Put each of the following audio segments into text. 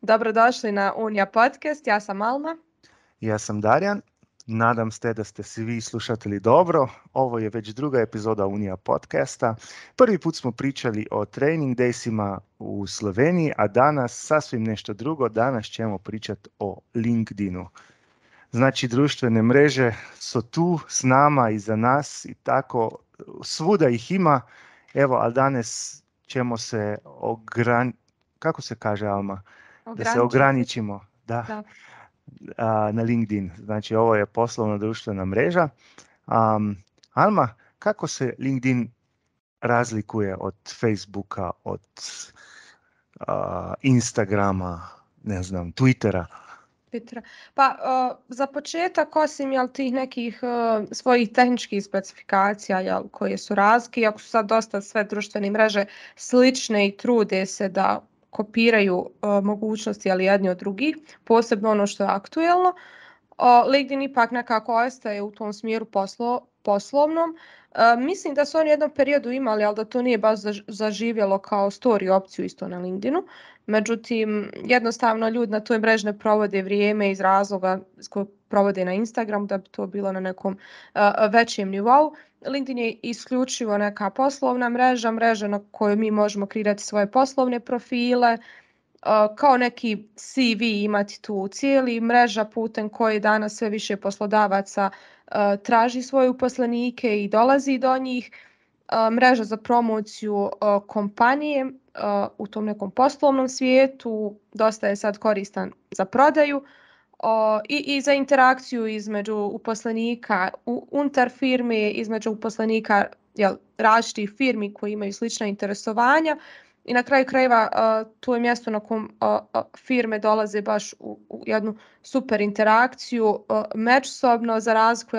Dobrodošli na Unija podcast, ja sam Alma. Ja sam Darjan. Nadam se da ste svi slušatelji dobro. Ovo je već druga epizoda Unija podcasta. Prvi put smo pričali o training daysima u Sloveniji, a danas sasvim nešto drugo. Danas ćemo pričati o LinkedInu. Znači, društvene mreže su tu s nama i za nas i tako svuda ih ima. Evo, ali danas ćemo se ogran... Kako se kaže, Alma? Da se ograničimo. Da. na LinkedIn. Znači, ovo je poslovna društvena mreža. Um, Alma, kako se LinkedIn razlikuje od Facebooka, od Instagrama, ne znam, Twittera? Pa za početak osim jel, tih nekih svojih tehničkih specifikacija jel, koje su razlike, ako su sad dosta sve društvene mreže slične i trude se da kopiraju mogućnosti ali jedni od drugih, posebno ono što je aktuelno, LinkedIn ipak nekako ostaje u tom smjeru poslo, poslovnom. Mislim da su oni u jednom periodu imali, ali da to nije baš zaživjelo kao story opciju isto na LinkedInu. Međutim, jednostavno ljudi na toj mreži ne provode vrijeme iz razloga koje provode na Instagramu da bi to bilo na nekom većem nivou. LinkedIn je isključivo neka poslovna mreža, mreža na kojoj mi možemo kreirati svoje poslovne profile, kao neki CV imati tu cijeli mreža putem koje danas sve više poslodavaca traži svoje uposlenike i dolazi do njih, mreža za promociju kompanije u tom nekom poslovnom svijetu, dosta je sad koristan za prodaju i, i za interakciju između uposlenika unutar firme, između uposlenika jel, različitih firmi koji imaju slična interesovanja i na kraju krajeva tu je mjesto na kom firme dolaze baš u, jednu super interakciju međusobno za razliku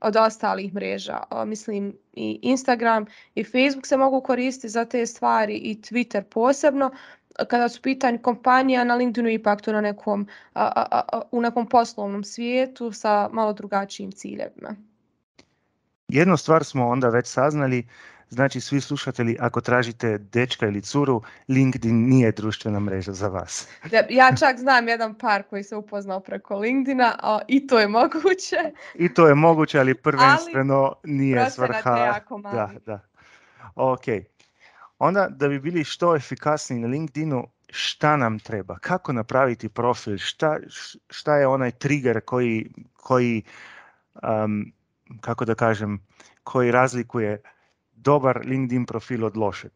od ostalih mreža. Mislim i Instagram i Facebook se mogu koristiti za te stvari i Twitter posebno. Kada su pitanje kompanija na LinkedInu ipak to na nekom, u nekom poslovnom svijetu sa malo drugačijim ciljevima. Jednu stvar smo onda već saznali, Znači, svi slušatelji, ako tražite dečka ili curu, LinkedIn nije društvena mreža za vas. Ja čak znam jedan par koji se upoznao preko LinkedIna a i to je moguće. I to je moguće, ali prvenstveno nije svrha. Da, da. Ok. Onda da bi bili što efikasniji na LinkedInu, šta nam treba? Kako napraviti profil? Šta, šta je onaj trigger koji, koji kako da kažem, koji razlikuje dobar LinkedIn profil od lošeg?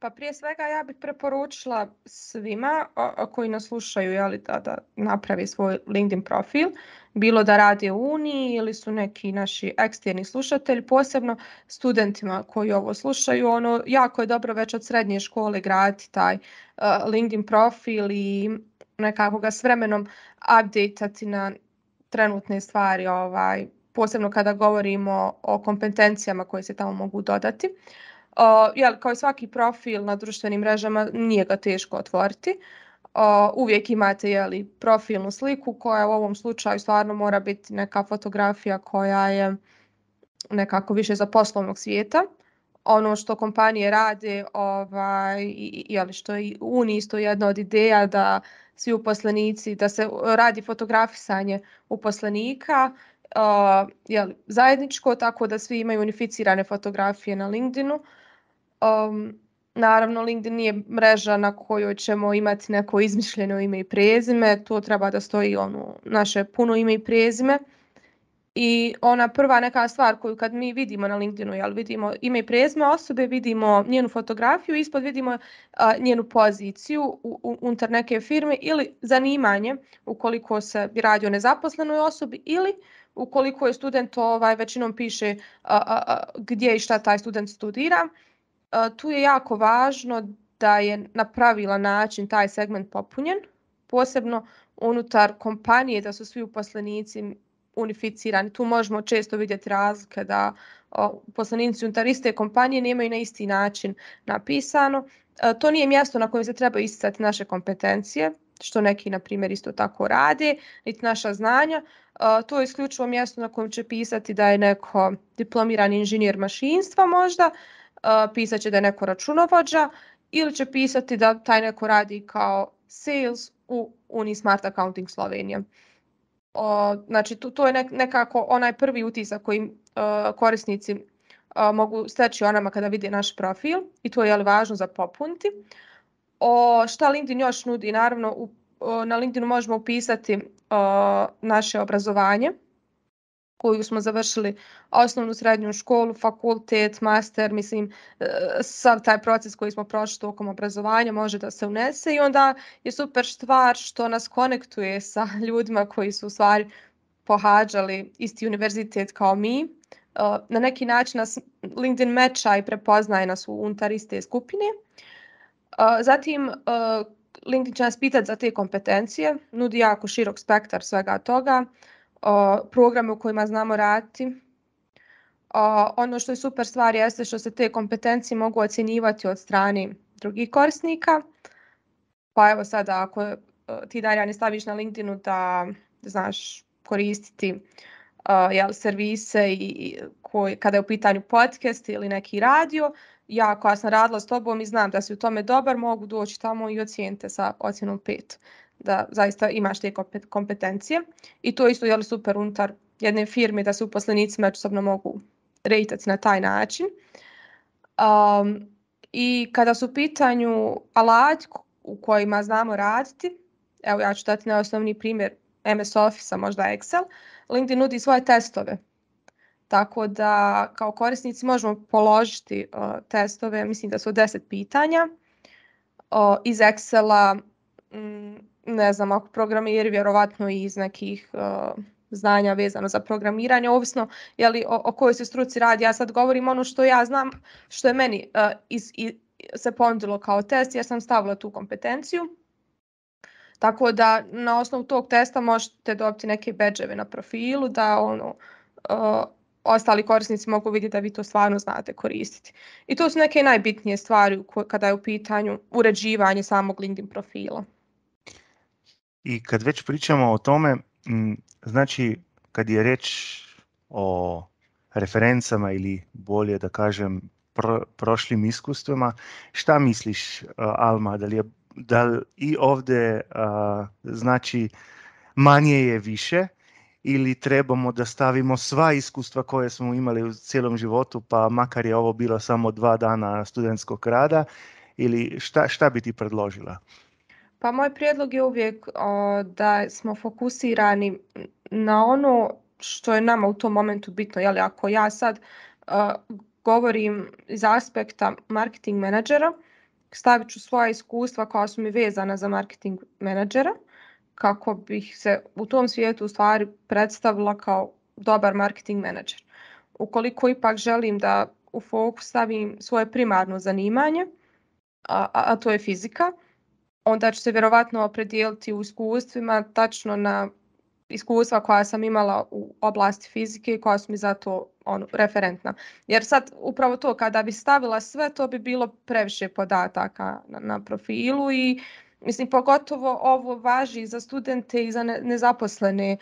Pa prije svega ja bih preporučila svima koji nas slušaju jeli, da, da napravi svoj LinkedIn profil, bilo da radi u Uniji ili su neki naši eksterni slušatelji, posebno studentima koji ovo slušaju. Ono, jako je dobro već od srednje škole graditi taj LinkedIn profil i nekako ga s vremenom updateati na trenutne stvari, ovaj, posebno kada govorimo o kompetencijama koje se tamo mogu dodati. jel, kao i svaki profil na društvenim mrežama nije ga teško otvoriti. uvijek imate jeli, profilnu sliku koja u ovom slučaju stvarno mora biti neka fotografija koja je nekako više za poslovnog svijeta. Ono što kompanije rade, ovaj, jeli, što je u Uniji isto jedna od ideja da svi uposlenici, da se radi fotografisanje uposlenika jel, zajedničko, tako da svi imaju unificirane fotografije na LinkedInu. Um, naravno, LinkedIn nije mreža na kojoj ćemo imati neko izmišljeno ime i prezime, to treba da stoji ono, naše puno ime i prezime. I ona prva neka stvar koju kad mi vidimo na LinkedInu, jel vidimo ime i prezime osobe, vidimo njenu fotografiju, ispod vidimo njenu poziciju unutar neke firme ili zanimanje ukoliko se radi o nezaposlenoj osobi ili ukoliko je student ovaj, većinom piše gdje i šta taj student studira. tu je jako važno da je na pravilan način taj segment popunjen, posebno unutar kompanije da su svi uposlenici unificirani. Tu možemo često vidjeti razlike da uposlenici unutar iste kompanije nemaju na isti način napisano. To nije mjesto na kojem se treba isticati naše kompetencije, što neki na primjer isto tako rade, niti naša znanja. To je isključivo mjesto na kojem će pisati da je neko diplomirani inženjer mašinstva možda, pisat će da je neko računovođa ili će pisati da taj neko radi kao sales u Unismart Accounting Slovenija. znači to, je nekako onaj prvi utisak koji korisnici mogu steći onama kada vide naš profil i to je važno za popuniti. O, šta LinkedIn još nudi? Naravno, u, na LinkedInu možemo upisati naše obrazovanje koju smo završili osnovnu srednju školu, fakultet, master, mislim, e, sav taj proces koji smo prošli tokom obrazovanja može da se unese i onda je super stvar što nas konektuje sa ljudima koji su u stvari pohađali isti univerzitet kao mi. E, na neki način nas LinkedIn meča i prepoznaje nas unutar iste skupine. E, zatim, LinkedIn će nas pitati za te kompetencije, nudi jako širok spektar svega toga programe u kojima znamo raditi. Ono što je super stvar jeste što se te kompetencije mogu ocjenjivati od strane drugih korisnika. Pa evo sada ako e, ti Darjani staviš na LinkedInu da znaš koristiti jel, servise i koji, kada je u pitanju podcast ili neki radio, ja koja sam radila s tobom i znam da si u tome dobar, mogu doći tamo i ocijenite sa ocjenom 5 da zaista imaš te kompetencije i to isto je super unutar jedne firme da se uposlenici međusobno mogu rejtati na taj način. Um, I kada su u pitanju alat u kojima znamo raditi, evo ja ću dati na osnovni primjer MS Office, možda Excel, LinkedIn nudi svoje testove. Tako da kao korisnici možemo položiti uh, testove, mislim da su 10 pitanja uh, iz Excela, mm, ne znam, ako programiri vjerovatno i iz nekih uh, znanja vezano za programiranje, ovisno je li o, o kojoj se struci radi. Ja sad govorim ono što ja znam, što je meni iz, se ponudilo kao test, jer sam stavila tu kompetenciju. Tako da na osnovu tog testa možete dobiti neke badževe na profilu da ono, ostali korisnici mogu vidjeti da vi to stvarno znate koristiti. I to su neke najbitnije stvari kada je u pitanju uređivanje samog LinkedIn profila. I kad već pričamo o tome, znači kad je reč o referencama ili bolje da kažem prošlim iskustvima, šta misliš Alma, da li, je, da i ovdje znači manje je više ili trebamo da stavimo sva iskustva koje smo imali u cijelom životu, pa makar je ovo bilo samo dva dana studentskog rada, ili šta, šta bi ti predložila? Pa moj prijedlog je uvijek da smo fokusirani na ono što je nama u tom momentu bitno. Jeli, ako ja sad govorim iz aspekta marketing menadžera, stavit ću svoja iskustva koja su mi vezana za marketing menadžera kako bih se u tom svijetu u stvari predstavila kao dobar marketing menadžer. Ukoliko ipak želim da u fokus stavim svoje primarno zanimanje, a, a to je fizika, onda ću se vjerovatno opredijeliti u iskustvima tačno na iskustva koja sam imala u oblasti fizike i koja su mi zato ono, referentna. Jer sad upravo to kada bi stavila sve to bi bilo previše podataka na, na profilu i mislim pogotovo ovo važi za studente i za nezaposlene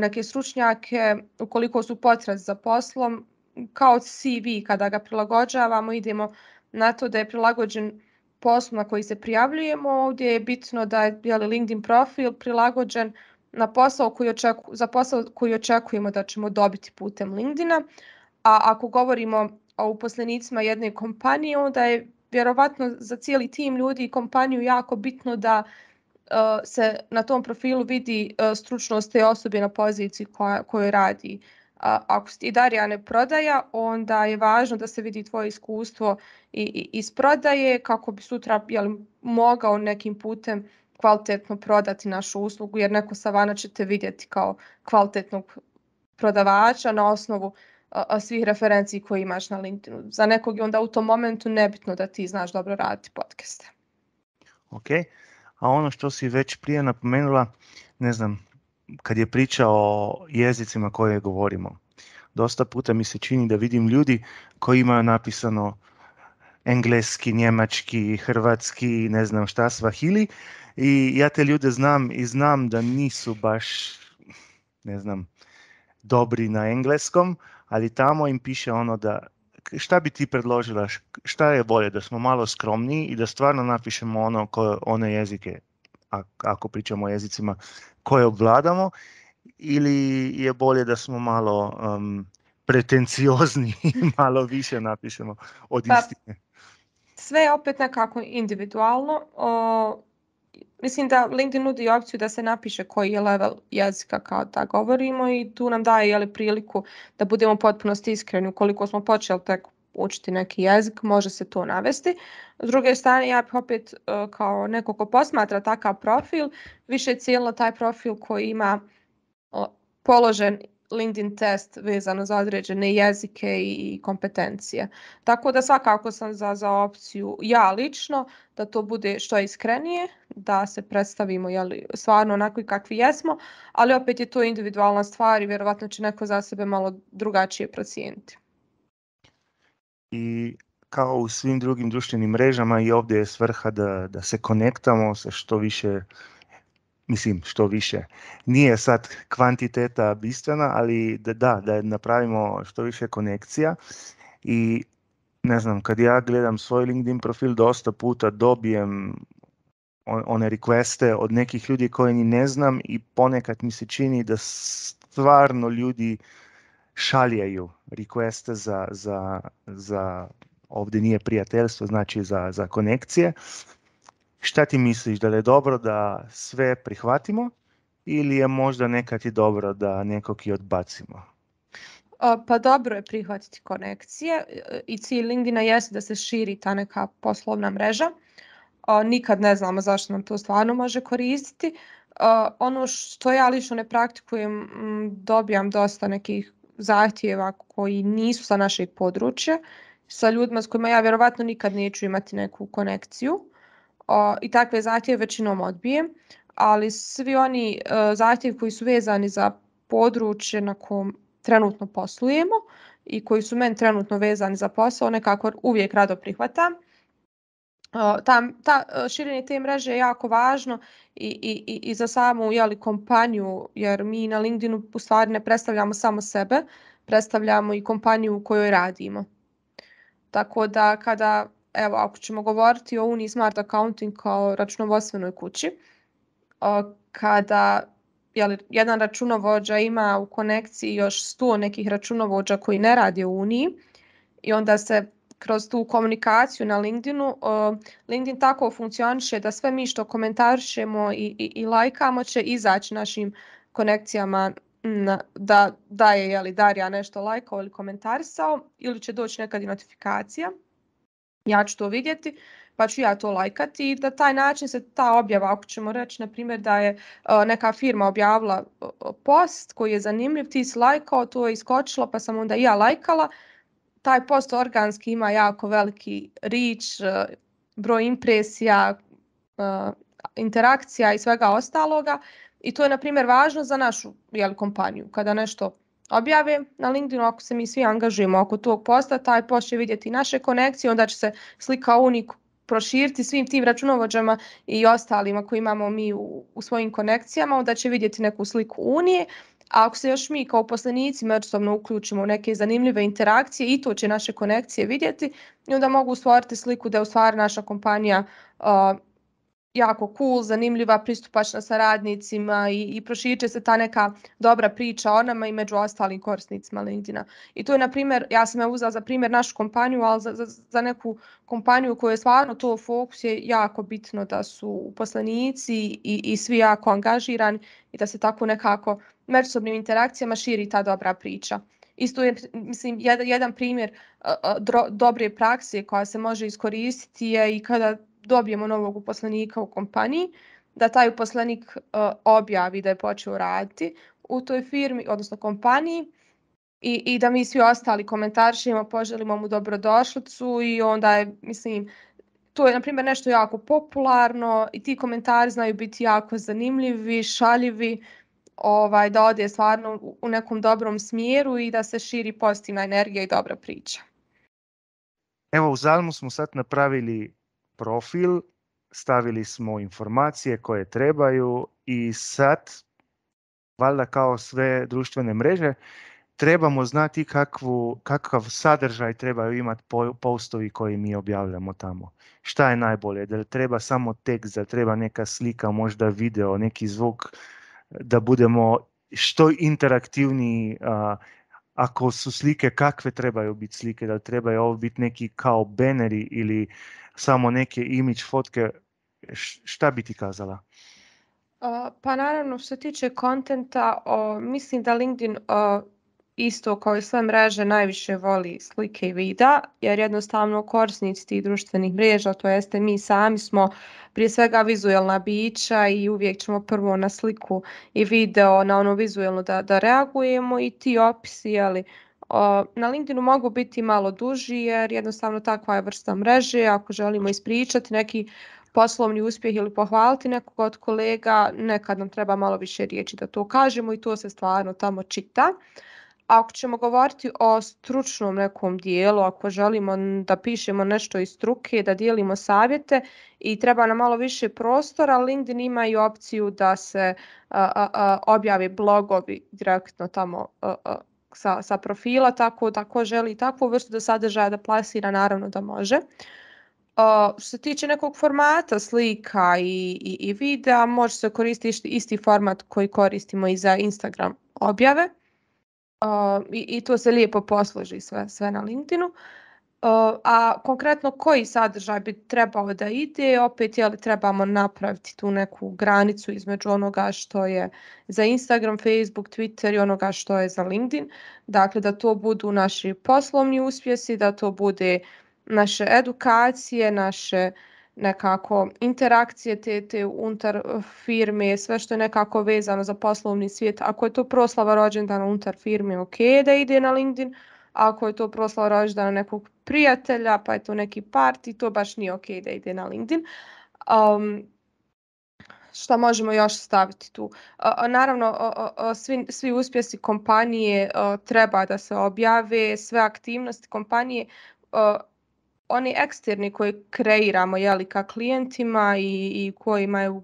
neke stručnjake ukoliko su potrazi za poslom kao CV kada ga prilagođavamo idemo na to da je prilagođen poslu na koji se prijavljujemo. Ovdje je bitno da je LinkedIn profil prilagođen na posao koji očeku, za posao koji očekujemo da ćemo dobiti putem LinkedIna. A ako govorimo o uposlenicima jedne kompanije, onda je vjerovatno za cijeli tim ljudi i kompaniju jako bitno da uh, se na tom profilu vidi uh, stručnost te osobe na poziciji kojoj radi. Ako ti Darija prodaja, onda je važno da se vidi tvoje iskustvo i, iz prodaje kako bi sutra jel, mogao nekim putem kvalitetno prodati našu uslugu jer neko sa vana će vidjeti kao kvalitetnog prodavača na osnovu svih referenciji koje imaš na LinkedInu. Za nekog je onda u tom momentu nebitno da ti znaš dobro raditi podcaste. Ok, a ono što si već prije napomenula, ne znam, kad je priča o jezicima koje govorimo. Dosta puta mi se čini da vidim ljudi koji imaju napisano engleski, njemački, hrvatski, ne znam šta, svahili i ja te ljude znam i znam da nisu baš, ne znam, dobri na engleskom, ali tamo im piše ono da šta bi ti predložila, šta je bolje, da smo malo skromniji i da stvarno napišemo ono ko, one jezike, ako pričamo o jezicima koje obvladamo, ili je bolje da smo malo um, pretenciozni i malo više napišemo od pa, istine? Sve je opet nekako individualno. O, mislim da LinkedIn nudi opciju da se napiše koji je level jezika kao da govorimo i tu nam daje jeli, priliku da budemo potpunosti iskreni. Ukoliko smo počeli tek učiti neki jezik, može se to navesti. S druge strane, ja bih opet e, kao neko ko posmatra takav profil, više cijelno taj profil koji ima položen LinkedIn test vezano za određene jezike i kompetencije. Tako da svakako sam za, za opciju ja lično da to bude što iskrenije, da se predstavimo jeli, stvarno onako kakvi jesmo, ali opet je to individualna stvar i vjerovatno će neko za sebe malo drugačije procijeniti. I kao u svim drugim društvenim mrežama i ovdje je svrha da, da se konektamo sa što više mislim što više. Nije sad kvantiteta bistvena, ali da, da, da napravimo što više konekcija i ne znam, kad ja gledam svoj LinkedIn profil dosta puta dobijem one requeste od nekih ljudi koje ni ne znam i ponekad mi se čini da stvarno ljudi šaljaju requeste za, za, za ovdje nije prijateljstvo, znači za, za konekcije Šta ti misliš, da je dobro da sve prihvatimo ili je možda nekad i dobro da nekog i odbacimo? Pa dobro je prihvatiti konekcije i cilj LinkedIna jeste da se širi ta neka poslovna mreža. Nikad ne znamo zašto nam to stvarno može koristiti. Ono što ja lično ne praktikujem, dobijam dosta nekih zahtjeva koji nisu sa našeg područja, sa ljudima s kojima ja vjerovatno nikad neću imati neku konekciju i takve zahtjeve većinom odbijem, ali svi oni e, zahtjevi koji su vezani za područje na kom trenutno poslujemo i koji su meni trenutno vezani za posao, nekako uvijek rado prihvatam. E, ta, ta e, širenje te mreže je jako važno i, i, i za samu jeli, kompaniju, jer mi na LinkedInu u stvari ne predstavljamo samo sebe, predstavljamo i kompaniju u kojoj radimo. Tako da kada evo ako ćemo govoriti o Uni Smart Accounting kao računovodstvenoj kući, kada jeli, jedan računovođa ima u konekciji još sto nekih računovođa koji ne radi u Uniji i onda se kroz tu komunikaciju na LinkedInu, LinkedIn tako funkcioniše da sve mi što komentarišemo i, i, i lajkamo će izaći našim konekcijama da, da je jeli, Darija nešto lajkao ili komentarisao ili će doći nekad i notifikacija ja ću to vidjeti pa ću ja to lajkati i da taj način se ta objava, ako ćemo reći na primjer da je neka firma objavila post koji je zanimljiv, ti si lajkao, to je iskočilo pa sam onda i ja lajkala, taj post organski ima jako veliki reach, broj impresija, interakcija i svega ostaloga i to je na primjer važno za našu jel, kompaniju. Kada nešto objave na LinkedInu, ako se mi svi angažujemo oko tog posta, taj post će vidjeti naše konekcije, onda će se slika unik proširiti svim tim računovođama i ostalima koji imamo mi u, u svojim konekcijama, onda će vidjeti neku sliku Unije, a ako se još mi kao poslenici međusobno uključimo u neke zanimljive interakcije i to će naše konekcije vidjeti i onda mogu stvoriti sliku da je u stvari naša kompanija uh, jako cool, zanimljiva, pristupačna sa radnicima i, i proširit će se ta neka dobra priča o nama i među ostalim korisnicima LinkedIna. I to je, na primjer, ja sam je uzela za primjer našu kompaniju, ali za, za, za neku kompaniju koju je stvarno to fokus je jako bitno da su uposlenici i, i svi jako angažirani i da se tako nekako međusobnim interakcijama širi ta dobra priča. Isto je, mislim, jedan, jedan primjer dobre prakse koja se može iskoristiti je i kada dobijemo novog uposlenika u kompaniji, da taj uposlenik uh, objavi da je počeo raditi u toj firmi, odnosno kompaniji i, i da mi svi ostali komentaršimo, poželimo mu dobrodošlicu i onda je, mislim, to je na primjer nešto jako popularno i ti komentari znaju biti jako zanimljivi, šaljivi, ovaj, da ode stvarno u nekom dobrom smjeru i da se širi pozitivna energija i dobra priča. Evo u Zalmu smo sad napravili profil, stavili smo informacije koje trebaju i sad, valjda kao sve društvene mreže, trebamo znati kakvu, kakav sadržaj trebaju imati postovi koji mi objavljamo tamo. Šta je najbolje? Da li treba samo tekst, da treba neka slika, možda video, neki zvuk, da budemo što interaktivniji, ako su slike, kakve trebaju biti slike, da li trebaju ovo biti neki kao beneri ili samo neke image fotke, šta bi ti kazala? Pa naravno što se tiče kontenta, mislim da LinkedIn isto kao i sve mreže najviše voli slike i videa jer jednostavno korisnici tih društvenih mreža, to jeste mi sami smo prije svega vizualna bića i uvijek ćemo prvo na sliku i video, na ono vizualno da, da reagujemo i ti opisi, ali na LinkedInu mogu biti malo duži jer jednostavno takva je vrsta mreže, ako želimo ispričati neki poslovni uspjeh ili pohvaliti nekog od kolega, nekad nam treba malo više riječi da to kažemo i to se stvarno tamo čita. Ako ćemo govoriti o stručnom nekom dijelu, ako želimo da pišemo nešto iz struke, da dijelimo savjete i treba nam malo više prostora, LinkedIn ima i opciju da se objavi blogovi direktno tamo sa, sa profila, tako da ko želi takvu vrstu da sadržaja da plasira, naravno da može. što se tiče nekog formata slika i, i, i videa, može se koristiti isti format koji koristimo i za Instagram objave i, i to se lijepo posloži sve, sve na LinkedInu. A konkretno koji sadržaj bi trebao da ide, opet je li trebamo napraviti tu neku granicu između onoga što je za Instagram, Facebook, Twitter i onoga što je za LinkedIn. Dakle, da to budu naši poslovni uspjesi, da to bude naše edukacije, naše nekako interakcije te, te unutar eh, firme, sve što je nekako vezano za poslovni svijet. Ako je to proslava rođendana unutar firme, ok da ide na LinkedIn. Ako je to proslava rođendana nekog prijatelja, pa je to neki party, to baš nije ok da ide na LinkedIn. Um, šta možemo još staviti tu? naravno, svi, svi uspjesi kompanije treba da se objave, sve aktivnosti kompanije oni eksterni koji kreiramo jeli, ka klijentima i, i kojima je u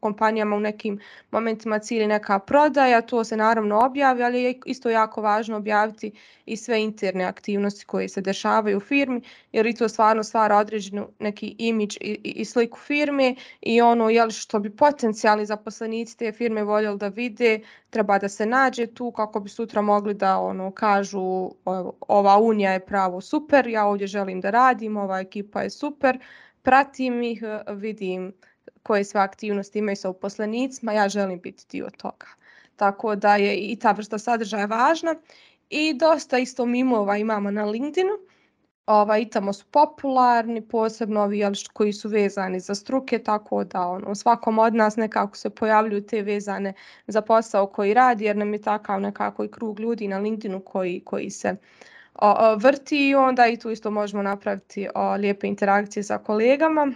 kompanijama u nekim momentima cilj neka prodaja, to se naravno objavi, ali je isto jako važno objaviti i sve interne aktivnosti koje se dešavaju u firmi, jer i to stvarno stvara određenu neki imidž i, i, sliku firme i ono jel, što bi potencijalni zaposlenici te firme voljeli da vide, treba da se nađe tu kako bi sutra mogli da ono kažu ova unija je pravo super, ja ovdje želim da radim, ova ekipa je super, pratim ih, vidim koje sve aktivnosti imaju sa uposlenicima, ja želim biti dio toga. Tako da je i ta vrsta sadržaja važna i dosta isto mimova imamo na LinkedInu. Ovaj, tamo su popularni, posebno ovi koji su vezani za struke, tako da ono, svakom od nas nekako se pojavljuju te vezane za posao koji radi, jer nam je takav nekako i krug ljudi na LinkedInu koji, koji se vrti i onda i tu isto možemo napraviti lijepe interakcije sa kolegama.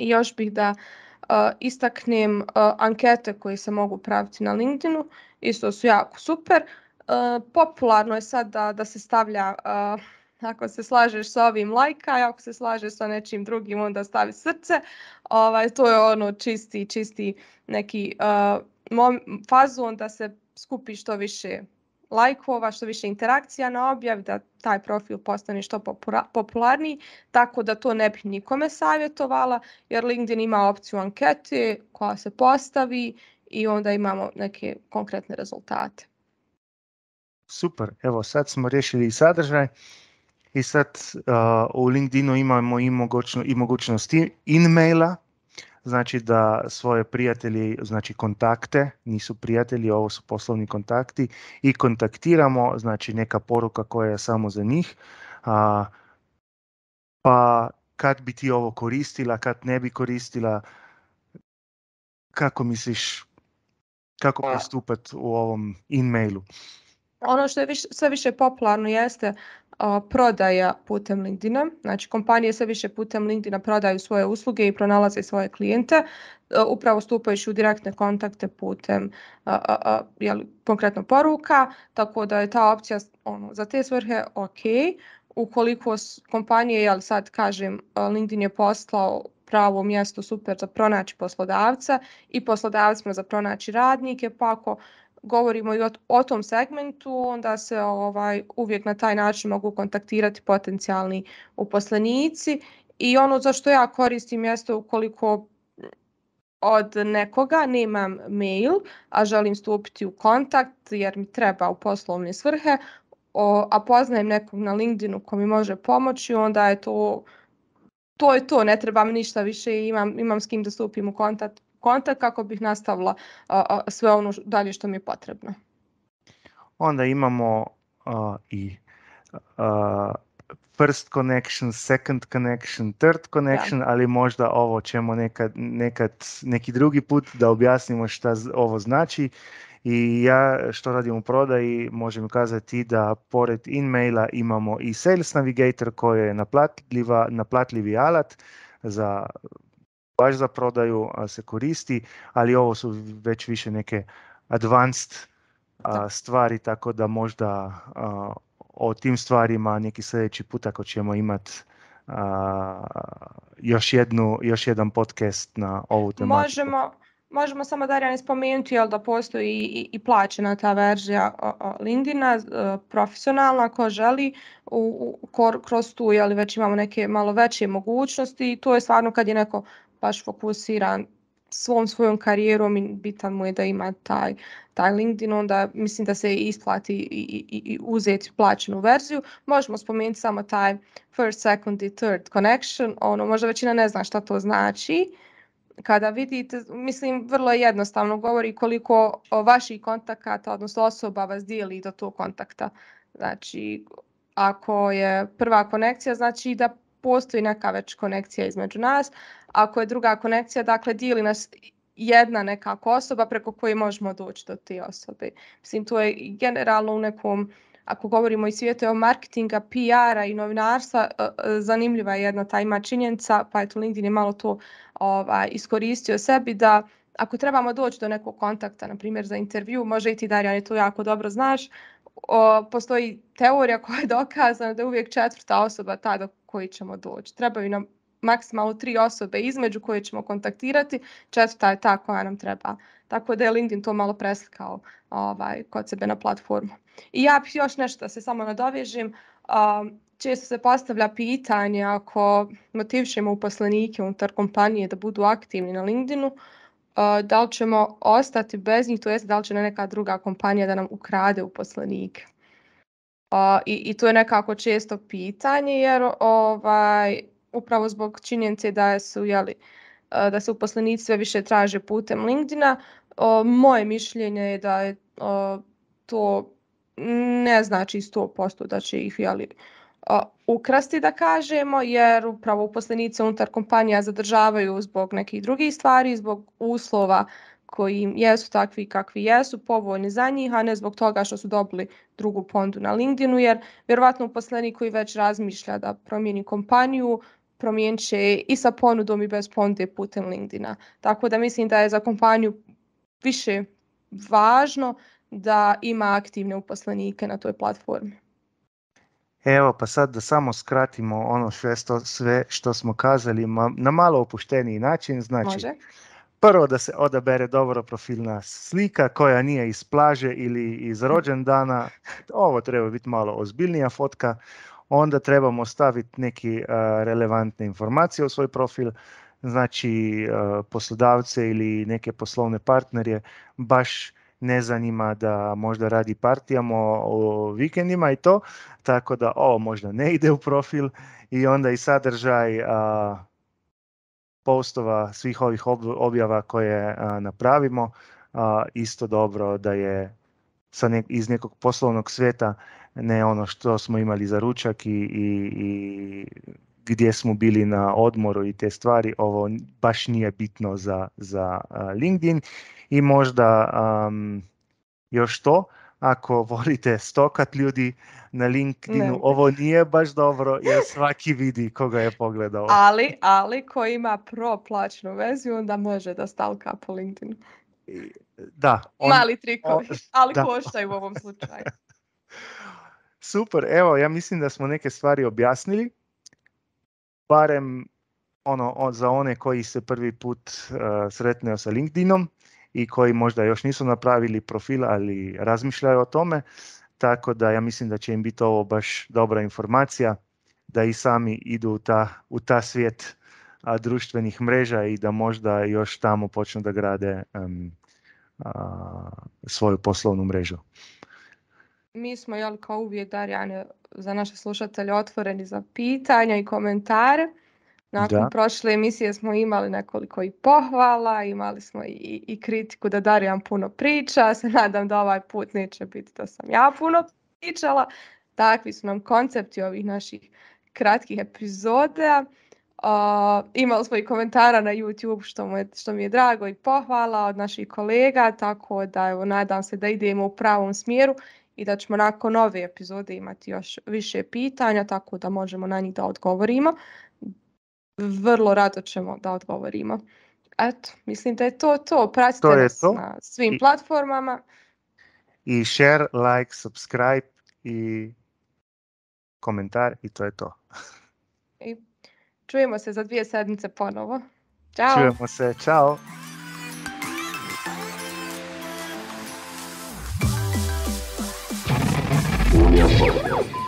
I još bih da istaknem ankete koje se mogu praviti na LinkedInu, isto su jako super. Popularno je sad da, da se stavlja ako se slažeš sa ovim lajka, ako se slažeš sa nečim drugim onda stavi srce. Ovaj, to je ono čisti, čisti neki uh, fazon da se skupi što više lajkova, što više interakcija na objav, da taj profil postane što popularniji, tako da to ne bih nikome savjetovala, jer LinkedIn ima opciju ankete koja se postavi i onda imamo neke konkretne rezultate. Super, evo sad smo riješili i sadržaj i sad u LinkedInu imamo i, mogućno, i mogućnost in-maila, znači da svoje prijatelji, znači kontakte, nisu prijatelji, ovo su poslovni kontakti i kontaktiramo, znači neka poruka koja je samo za njih. A, pa kad bi ti ovo koristila, kad ne bi koristila, kako misliš, kako pa pristupati u ovom e-mailu? Ono što je sve više popularno jeste prodaja putem LinkedIna. Znači kompanije sve više putem LinkedIna prodaju svoje usluge i pronalaze svoje klijente upravo stupajući u direktne kontakte putem jeli, konkretno poruka, tako da je ta opcija ono, za te svrhe ok. Ukoliko kompanije, jel sad kažem, LinkedIn je poslao pravo mjesto super za pronaći poslodavca i poslodavcima za pronaći radnike, pa ako govorimo i o, tom segmentu, onda se ovaj, uvijek na taj način mogu kontaktirati potencijalni uposlenici. I ono za što ja koristim jeste ukoliko od nekoga nemam mail, a želim stupiti u kontakt jer mi treba u poslovne svrhe, a poznajem nekog na LinkedInu ko mi može pomoći, onda je to to je to, ne trebam ništa više, imam, imam s kim da stupim u kontakt, kontakt kako bih nastavila sve ono dalje što mi je potrebno. Onda imamo i first connection, second connection, third connection, ali možda ovo ćemo nekad, nekad neki drugi put da objasnimo šta ovo znači. I ja što radim u prodaji možem kazati da pored in-maila imamo i Sales Navigator koji je naplatljiva, naplatljivi alat za baš za prodaju se koristi, ali ovo su već više neke advanced stvari, tako da možda o tim stvarima neki sljedeći put ako ćemo imati još, jednu, još jedan podcast na ovu tematiku. Možemo, možemo samo Darjane spomenuti jel, da postoji i, i plaćena ta verzija Lindina, e, profesionalna, ko želi, u, kroz tu jel, već imamo neke malo veće mogućnosti i to je stvarno kad je neko baš fokusiran svom svojom karijerom i bitan mu je da ima taj, taj LinkedIn, onda mislim da se isplati i, i, i uzeti plaćenu verziju. Možemo spomenuti samo taj first, second i third connection, ono možda većina ne zna šta to znači. Kada vidite, mislim vrlo jednostavno govori koliko vaših kontakata, odnosno osoba vas dijeli do tog kontakta. Znači, ako je prva konekcija, znači da postoji neka već konekcija između nas. Ako je druga konekcija, dakle dijeli nas jedna nekako osoba preko koje možemo doći do te osobe. Mislim, to je generalno u nekom, ako govorimo i svijetu o marketinga, PR-a i novinarstva, e, e, zanimljiva je jedna ta ima činjenica, pa eto LinkedIn je malo to ovaj, iskoristio sebi da ako trebamo doći do nekog kontakta, na primjer za intervju, može i ti Darjan, to jako dobro znaš, postoji teorija koja je dokazana da je uvijek četvrta osoba ta do koji ćemo doći. Trebaju nam maksimalno tri osobe između koje ćemo kontaktirati, četvrta je ta koja nam treba. Tako da je LinkedIn to malo preslikao ovaj, kod sebe na platformu. I ja bih još nešto da se samo nadovežim. često se postavlja pitanje ako motivišemo uposlenike unutar kompanije da budu aktivni na LinkedInu, da li ćemo ostati bez njih, to jest da li će neka druga kompanija da nam ukrade uposlenike. i, I to je nekako često pitanje jer ovaj, upravo zbog činjenice da su jeli, da se uposlenici sve više traže putem LinkedIna. Moje mišljenje je da je to ne znači 100% da će ih jeli, ukrasti da kažemo jer upravo uposlenice unutar kompanija zadržavaju zbog nekih drugih stvari, zbog uslova koji jesu takvi kakvi jesu, povoljni za njih, a ne zbog toga što su dobili drugu pondu na LinkedInu, jer vjerovatno uposlenik koji već razmišlja da promijeni kompaniju, promijenit će i sa ponudom i bez ponude putem LinkedIna. Tako da mislim da je za kompaniju više važno da ima aktivne uposlenike na toj platformi. Evo pa sad da samo skratimo ono sve, sve što smo kazali na malo opušteniji način. Znači, Može. prvo da se odabere dobro profilna slika koja nije iz plaže ili iz rođendana. Ovo treba biti malo ozbiljnija fotka onda trebamo staviti neke relevantne informacije u svoj profil, znači poslodavce ili neke poslovne partnerje baš ne zanima da možda radi partijama o vikendima i to, tako da ovo možda ne ide u profil i onda i sadržaj postova svih ovih objava koje napravimo isto dobro da je iz nekog poslovnog svijeta ne ono što smo imali za ručak i, i, i gdje smo bili na odmoru i te stvari, ovo baš nije bitno za, za LinkedIn i možda um, još to, ako volite stokat ljudi na LinkedInu, ovo nije baš dobro jer svaki vidi koga je pogledao. Ali, ali ko ima pro plaćnu veziju, onda može da stalka po LinkedInu. Da. Mali trikovi, ali koštaju u ovom slučaju. Super, evo, ja mislim da smo neke stvari objasnili, barem ono, za one koji se prvi put uh, sretneo sa LinkedInom i koji možda još nisu napravili profil, ali razmišljaju o tome. Tako da ja mislim da će im biti ovo baš dobra informacija da i sami idu u ta, u ta svijet a, društvenih mreža i da možda još tamo počnu da grade svoju poslovnu mrežu. Mi smo, jel, kao uvijek, Darjane, za naše slušatelje otvoreni za pitanja i komentare. Nakon prošle emisije smo imali nekoliko i pohvala, imali smo i, i kritiku da Darijan puno priča. Se nadam da ovaj put neće biti da sam ja puno pričala. Takvi su nam koncepti ovih naših kratkih epizoda. Uh, imali smo i komentara na YouTube što, mu je, što mi je drago i pohvala od naših kolega, tako da evo, nadam se da idemo u pravom smjeru i da ćemo nakon ove epizode imati još više pitanja, tako da možemo na njih da odgovorimo. Vrlo rado ćemo da odgovorimo. Eto, mislim da je to to. Pratite to nas to. na svim I, platformama. I share, like, subscribe i komentar i to je to. I čujemo se za dvije sedmice ponovo. Ćao. Čujemo se, čao. Podcast.